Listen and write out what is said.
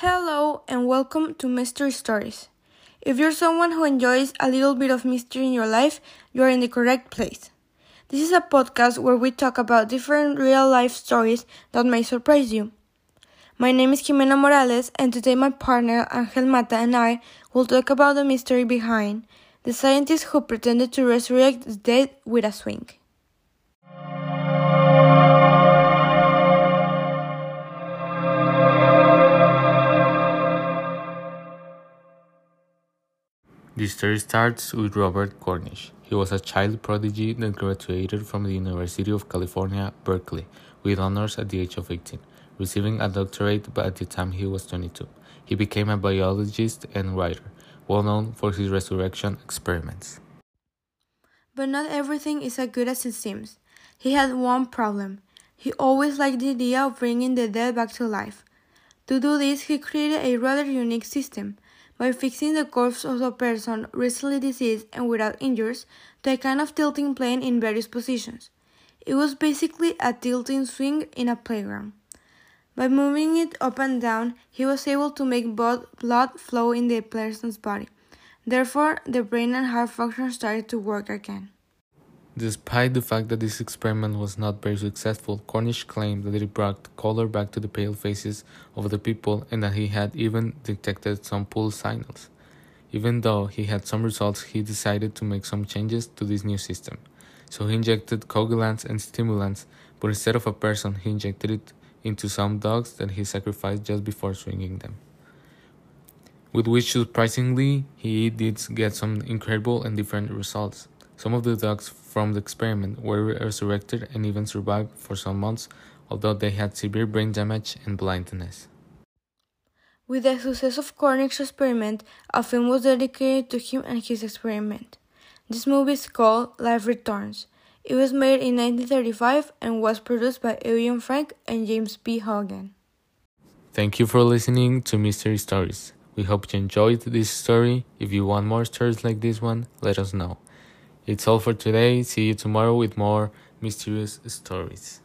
Hello and welcome to Mystery Stories. If you're someone who enjoys a little bit of mystery in your life, you are in the correct place. This is a podcast where we talk about different real life stories that may surprise you. My name is Jimena Morales, and today my partner Angel Mata and I will talk about the mystery behind the scientist who pretended to resurrect the dead with a swing. The story starts with Robert Cornish. He was a child prodigy that graduated from the University of California, Berkeley, with honors at the age of 18, receiving a doctorate at the time he was 22. He became a biologist and writer, well known for his resurrection experiments. But not everything is as good as it seems. He had one problem. He always liked the idea of bringing the dead back to life. To do this, he created a rather unique system by fixing the corpse of a person recently deceased and without injuries to a kind of tilting plane in various positions. It was basically a tilting swing in a playground. By moving it up and down, he was able to make blood flow in the person's body. Therefore, the brain and heart function started to work again. Despite the fact that this experiment was not very successful, Cornish claimed that it brought color back to the pale faces of the people and that he had even detected some pulse signals. Even though he had some results, he decided to make some changes to this new system. So he injected coagulants and stimulants, but instead of a person, he injected it into some dogs that he sacrificed just before swinging them. With which, surprisingly, he did get some incredible and different results. Some of the dogs from the experiment were resurrected and even survived for some months, although they had severe brain damage and blindness. With the success of Cornish's experiment, a film was dedicated to him and his experiment. This movie is called Life Returns. It was made in 1935 and was produced by Eugene Frank and James B. Hogan. Thank you for listening to Mystery Stories. We hope you enjoyed this story. If you want more stories like this one, let us know. It's all for today. See you tomorrow with more mysterious stories.